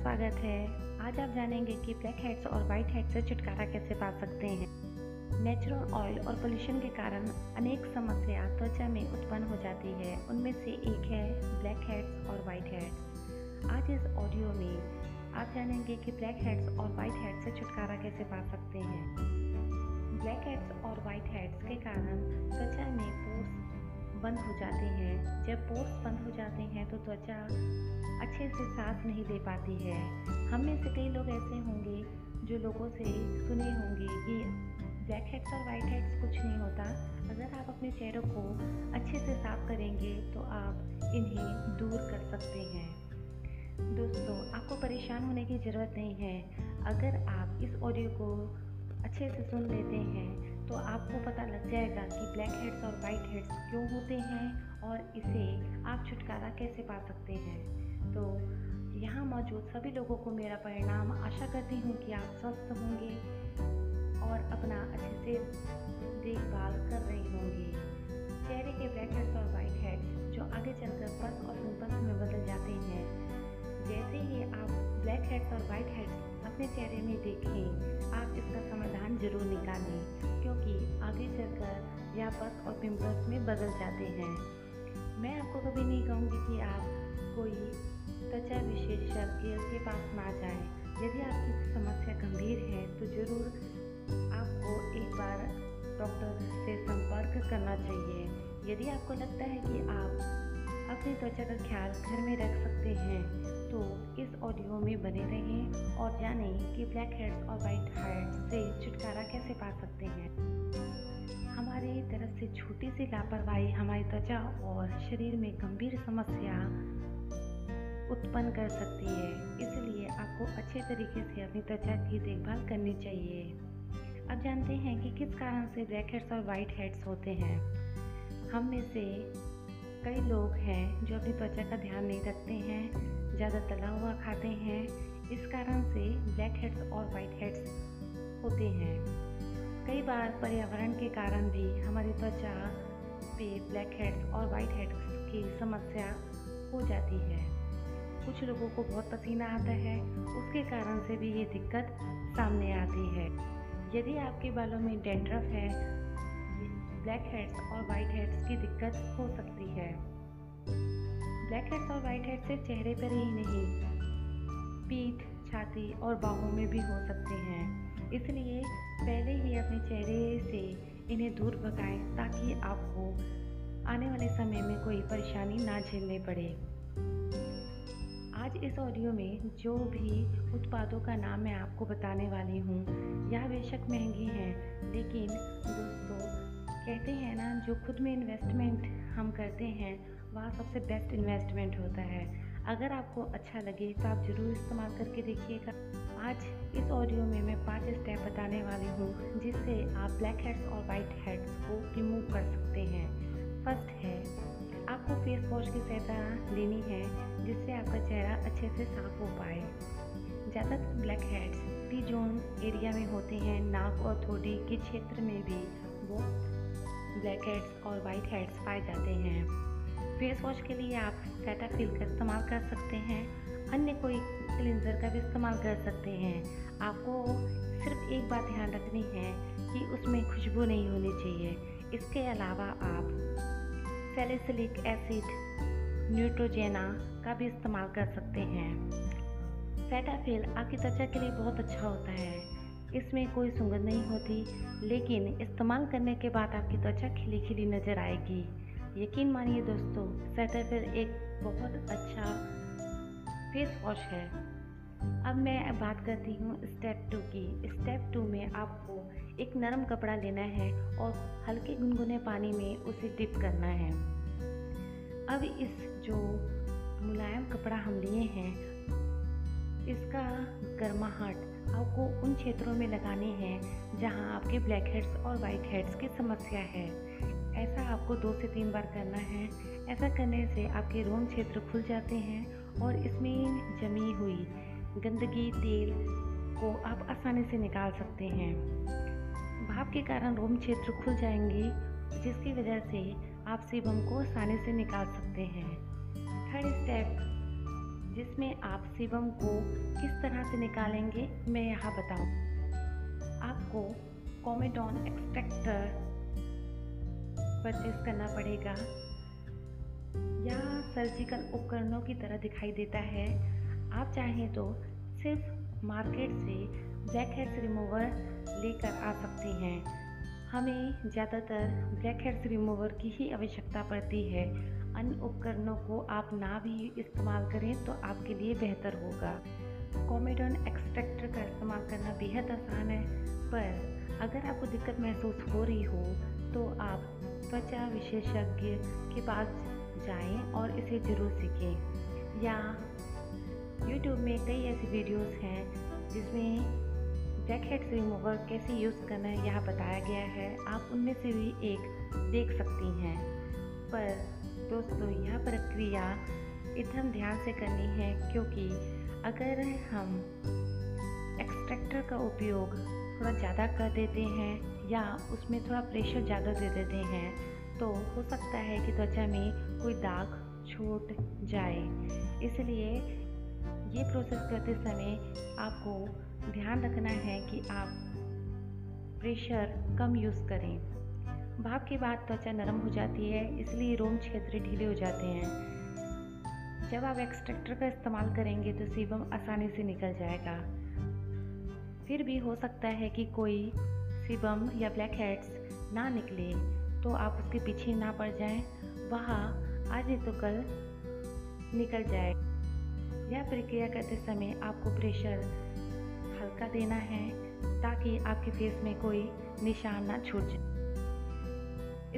स्वागत है। आज आप जानेंगे कि ब्लैक हेड्स और वाइट हेड से छुटकारा कैसे पा सकते हैं। नेचुरल ऑयल और पोल्यूशन के कारण अनेक समस्या त्वचा में उत्पन्न हो जाती है। उनमें से एक है ब्लैक हेड्स और वाइट हेड्स आज इस ऑडियो में आप जानेंगे कि ब्लैक हेड्स और वाइट हेड्स से छुटकारा कैसे पा सकते हैं। ब्लैक हेड्स और वाइट हेड्स के कारण त्वचा में पोर्स बंद हो जाते हैं। जब पोर्स बंद हो जाते हैं तो त्वचा अच्छे से सांस नहीं दे पाती है। हम में से कई लोग ऐसे होंगे जो लोगों से सुने होंगे कि ब्लैक हेड्स और वाइट हेड्स कुछ नहीं होता। अगर आप अपने चेहरों को अच्छे से साफ़ करेंगे तो आप इन्हें दूर कर सकते हैं। दोस्तों, आपको परेशान होने की ज़रूरत नहीं है। अगर आप इस ऑडियो को अच्छे से सुन लेते हैं तो आपको पता लग जाएगा कि ब्लैक हेड्स और वाइट हेड्स क्यों होते हैं और इसे आप छुटकारा कैसे पा सकते हैं। तो यहाँ मौजूद सभी लोगों को मेरा परिणाम आशा करती हूँ कि आप स्वस्थ होंगे और अपना अच्छे से देखभाल कर रहे होंगे। चेहरे के ब्लैक हेड्स और वाइट हेड्स जो आगे चलकर पस और पिंपल्स में बदल जाते हैं, जैसे ही आप ब्लैक हेड्स और वाइट हेड्स अपने चेहरे में देखें, आप इसका समाधान ज़रूर निकालें। क्योंकि आगे चलकर व्यापक और पिंपल्स में बदल जाते हैं मैं आपको कभी नहीं कहूँगी कि आप कोई त्वचा विशेषज्ञ के पास ना जाएँ। यदि आपकी समस्या गंभीर है तो ज़रूर आपको एक बार डॉक्टर से संपर्क करना चाहिए यदि आपको लगता है कि आप अपनी त्वचा का ख्याल घर में रख सकते हैं तो इस ऑडियो में बने रहें और जानें कि ब्लैक हेड्स और वाइट हेड्स से छुटकारा कैसे पा सकते हैं। हमारी तरफ़ से छोटी सी लापरवाही हमारी त्वचा और शरीर में गंभीर समस्या उत्पन्न कर सकती है, इसलिए आपको अच्छे तरीके से अपनी त्वचा की देखभाल करनी चाहिए। अब जानते हैं कि किस कारण से ब्लैक हेड्स और वाइट हेड्स होते हैं। हम में से कई लोग हैं जो अपनी त्वचा का ध्यान नहीं रखते हैं ज़्यादा तला हुआ खाते हैं। इस कारण से ब्लैक हेड्स और वाइट हेड्स होते हैं। कई बार पर्यावरण के कारण भी हमारी त्वचा पे ब्लैक हेड्स और वाइट हेड्स की समस्या हो जाती है। कुछ लोगों को बहुत पसीना आता है। उसके कारण से भी ये दिक्कत सामने आती है। यदि आपके बालों में डेंड्रफ है ब्लैक हेड्स और वाइट हेड्स की दिक्कत हो सकती है। ब्लैक हेड्स और वाइट हेड सिर्फ़ चेहरे पर ही नहीं, पीठ, छाती और बाहों में भी हो सकते हैं। इसलिए पहले ही अपने चेहरे से इन्हें दूर भगाएँ ताकि आपको आने वाले समय में कोई परेशानी ना झेलने पड़े। आज इस ऑडियो में जो भी उत्पादों का नाम मैं आपको बताने वाली हूँ, यह बेशक महँगी हैं, लेकिन दोस्तों, कहते हैं ना, जो खुद में इन्वेस्टमेंट हम करते हैं वह सबसे बेस्ट इन्वेस्टमेंट होता है। अगर आपको अच्छा लगे तो आप ज़रूर इस्तेमाल करके देखिएगा। आज इस ऑडियो में मैं पाँच स्टेप बताने वाली हूँ, जिससे आप ब्लैक हेड्स और वाइट हेड्स को रिमूव कर सकते हैं। फ़र्स्ट है, आपको फेस वॉश की सहायता लेनी है, जिससे आपका चेहरा अच्छे से साफ़ हो पाए। ज़्यादातर black heads T zone area में होते हैं, नाक और थोड़ी के क्षेत्र में भी। वो ब्लैक हेड्स और वाइट हेड्स पाए जाते हैं। फेस वॉश के लिए आप सेटाफिल का इस्तेमाल कर सकते हैं। अन्य कोई क्लिनज़र का भी इस्तेमाल कर सकते हैं। आपको सिर्फ़ एक बात ध्यान रखनी है कि उसमें खुशबू नहीं होनी चाहिए। इसके अलावा आप सेलिसिलिक एसिड, न्यूट्रोजेना का भी इस्तेमाल कर सकते हैं। सेटाफिल आपकी त्वचा के लिए बहुत अच्छा होता है। इसमें कोई सुगंध नहीं होती, लेकिन इस्तेमाल करने के बाद आपकी त्वचा खिली खिली नज़र आएगी। यकीन मानिए दोस्तों सेटाफिल एक बहुत अच्छा फेस वॉश है। अब मैं बात करती हूँ स्टेप टू की। स्टेप टू में आपको एक नरम कपड़ा लेना है और हल्के गुनगुने पानी में उसे डिप करना है। अब इस जो मुलायम कपड़ा हम लिए हैं, इसका गर्माहट आपको उन क्षेत्रों में लगाने हैं जहाँ आपके ब्लैक हेड्स और वाइट हेड्स की समस्या है। ऐसा आपको दो से तीन बार करना है। ऐसा करने से आपके रोम क्षेत्र खुल जाते हैं और इसमें जमी हुई गंदगी, तेल को आप आसानी से निकाल सकते हैं। भाप के कारण रोम क्षेत्र खुल जाएँगे, जिसकी वजह से आप सेबम को आसानी से निकाल सकते हैं। थर्ड स्टेप, जिसमें आप सीबम को किस तरह से निकालेंगे, मैं यहाँ बताऊँ। आपको कोमेडॉन एक्सट्रैक्टर परचेस करना पड़ेगा। यह सर्जिकल उपकरणों की तरह दिखाई देता है। आप चाहें तो सिर्फ़ मार्केट से ब्लैक हेड्स रिमूवर लेकर आ सकते हैं। हमें ज़्यादातर ब्लैक हेड्स रिमूवर की ही आवश्यकता पड़ती है। अन्य उपकरणों को आप ना भी इस्तेमाल करें तो आपके लिए बेहतर होगा। कॉमेडोन एक्सट्रैक्टर का इस्तेमाल करना बेहद आसान है, पर अगर आपको दिक्कत महसूस हो रही हो तो आप त्वचा विशेषज्ञ के पास जाएँ और इसे ज़रूर सीखें। या YouTube में कई ऐसी वीडियोस हैं जिसमें हेड्स रिमूवर कैसे यूज़ करना है यह बताया गया है। आप उनमें से भी एक देख सकती हैं। पर दोस्तों, यह प्रक्रिया एकदम ध्यान से करनी है क्योंकि अगर हम एक्सट्रैक्टर का उपयोग थोड़ा ज़्यादा कर देते हैं या उसमें थोड़ा प्रेशर ज़्यादा दे देते हैं तो हो सकता है कि त्वचा में कोई दाग छूट जाए। इसलिए ये प्रोसेस करते समय आपको ध्यान रखना है कि आप प्रेशर कम यूज़ करें। भाप के बाद त्वचा नरम हो जाती है, इसलिए रोम क्षेत्र ढीले हो जाते हैं। जब आप एक्सट्रैक्टर का इस्तेमाल करेंगे तो सीबम आसानी से निकल जाएगा। फिर भी हो सकता है कि कोई सीबम या ब्लैक हेड्स ना निकले तो आप उसके पीछे ना पड़ जाएँ। वह आज तो कल निकल जाए। यह प्रक्रिया करते समय आपको प्रेशर हल्का देना है, ताकि आपके फेस में कोई निशान ना छूट जाए।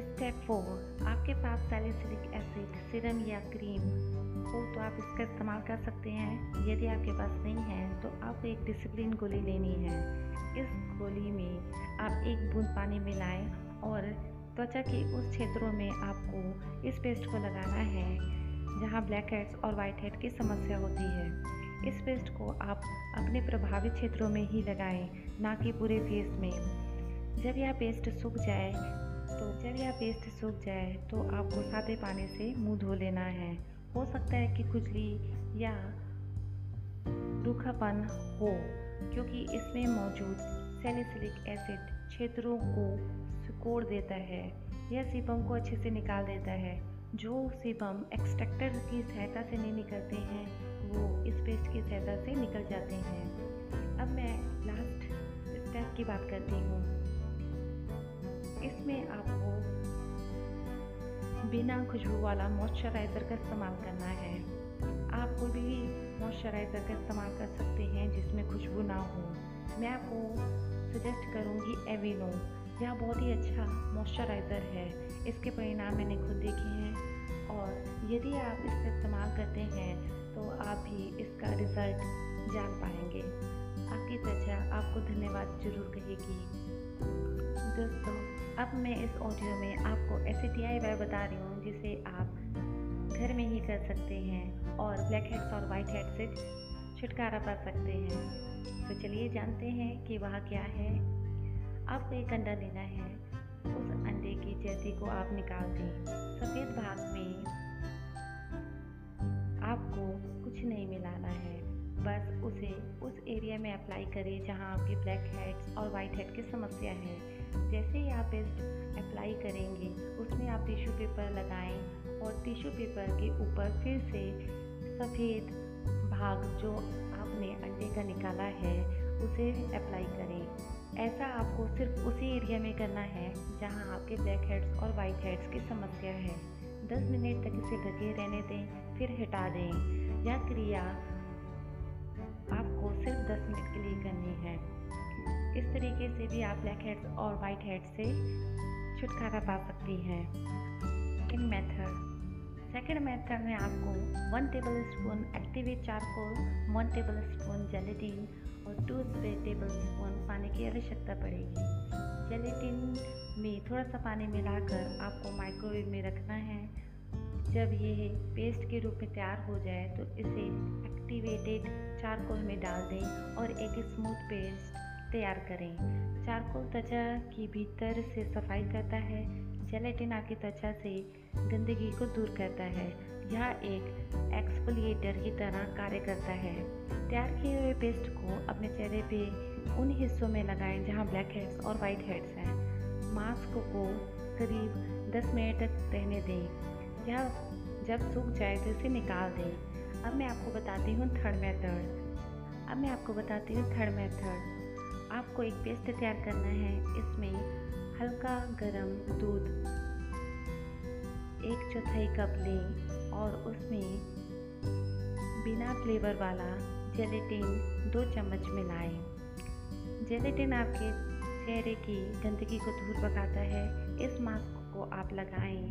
स्टेप फोर आपके पास सैलिसिलिक एसिड सिरम या क्रीम हो तो आप इसका इस्तेमाल कर सकते हैं। यदि आपके पास नहीं है तो आपको एक डिसिप्लिन गोली लेनी है। इस गोली में आप एक बूंद पानी मिलाएँ और त्वचा के उस क्षेत्रों में आपको इस पेस्ट को लगाना है, जहाँ ब्लैक हेड्स और वाइट हेड की समस्या होती है। इस पेस्ट को आप अपने प्रभावित क्षेत्रों में ही लगाएँ, ना कि पूरे फेस में। जब यह पेस्ट सूख जाए तो जब यह पेस्ट सूख जाए तो आपको सादे पानी से मुँह धो लेना है। हो सकता है कि खुजली या रूखापन हो, क्योंकि इसमें मौजूद सैलिसिलिक एसिड क्षेत्रों को सिकोड़ देता है यह सीपम को अच्छे से निकाल देता है। जो सीपम एक्सट्रैक्टर की सहायता से नहीं निकलते हैं, वो इस पेस्ट की सहायता से निकल जाते हैं। अब मैं लास्ट स्टेप की बात करती हूँ। इसमें आपको बिना खुशबू वाला मॉइस्चराइज़र का इस्तेमाल करना है। आप कोई भी मॉइस्चराइज़र का इस्तेमाल कर सकते हैं जिसमें खुशबू ना हो। मैं आपको सजेस्ट करूँगी एविनो यह बहुत ही अच्छा मॉइस्चराइज़र है। इसके परिणाम मैंने खुद देखे हैं। और यदि आप इसका इस्तेमाल करते हैं तो आप भी इसका रिज़ल्ट जान पाएँगे। आपकी त्वचा आपको धन्यवाद ज़रूर कहेगी। दोस्तों, अब मैं इस ऑडियो में आपको ऐसे आई वाई बता रही हूँ, जिसे आप घर में ही कर सकते हैं और ब्लैक हेड्स और वाइट हेड से छुटकारा पा सकते हैं। तो चलिए जानते हैं कि वह क्या है। आपको एक अंडा लेना है। उस अंडे की जैसी को आप निकाल दें। सफ़ेद भाग में आपको कुछ नहीं मिलाना है। बस उसे उस एरिया में अप्लाई करें जहाँ आपकी ब्लैक हेड्स और वाइट हेड की समस्या है। जैसे ही आप पेस्ट अप्लाई करेंगे, उसमें आप टिश्यू पेपर लगाएँ और टिश्यू पेपर के ऊपर फिर से सफ़ेद भाग जो आपने अंडे का निकाला है, उसे अप्लाई करें। ऐसा आपको सिर्फ़ उसी एरिया में करना है, जहाँ आपके ब्लैक हेड्स और वाइट हेड्स की समस्या है। 10 मिनट तक इसे ढके रहने दें, फिर हटा दें। यह क्रिया आपको सिर्फ़ 10 मिनट के लिए करनी है। इस तरीके से भी आप ब्लैक हेड्स और वाइट हेड से छुटकारा पा सकती हैं। इन मेथड सेकेंड मेथड में आपको one tablespoon activate charcoal one tablespoon gelatin और टू टेबल स्पून पानी की आवश्यकता पड़ेगी। जेलेटिन में थोड़ा सा पानी मिलाकर आपको माइक्रोवेव में रखना है। जब ये पेस्ट के रूप में तैयार हो जाए तो इसे एक्टिवेटेड चारकोल में डाल दें और एक स्मूथ पेस्ट तैयार करें। चारकोल त्वचा की भीतर से सफ़ाई करता है। जेलेटिन आपकी त्वचा से गंदगी को दूर करता है। यह एक एक्सफोलिएटर की तरह कार्य करता है। तैयार किए हुए पेस्ट को अपने चेहरे पे उन हिस्सों में लगाएँ जहाँ ब्लैक हेड्स और वाइट हेड्स हैं। मास्क को करीब 10 मिनट तक रहने दें। यह जब सूख जाए तो इसे निकाल दें। अब मैं आपको बताती हूँ थर्ड मेथड। अब मैं आपको बताती हूँ थर्ड मेथड। आपको एक पेस्ट तैयार करना है, इसमें हल्का गरम दूध, एक चौथाई कप लें और उसमें बिना फ्लेवर वाला जेलेटिन दो चम्मच मिलाएँ। जेलेटिन आपके चेहरे की गंदगी को दूर भगाता है, इस मास्क को आप लगाएँ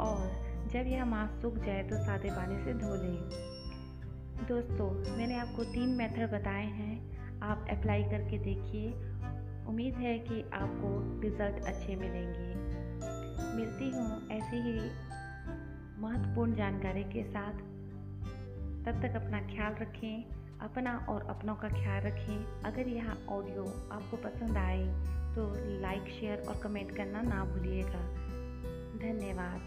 और जब यह मास्क सूख जाए तो सादे पानी से धो लें दोस्तों, मैंने आपको तीन मेथड बताए हैं आप अप्लाई करके देखिए। उम्मीद है कि आपको रिज़ल्ट अच्छे मिलेंगे। मिलती हूँ ऐसे ही महत्वपूर्ण जानकारी के साथ। तब तक अपना ख्याल रखें, अपना और अपनों का ख्याल रखें। अगर यह ऑडियो आपको पसंद आए तो लाइक शेयर और कमेंट करना ना भूलिएगा। धन्यवाद।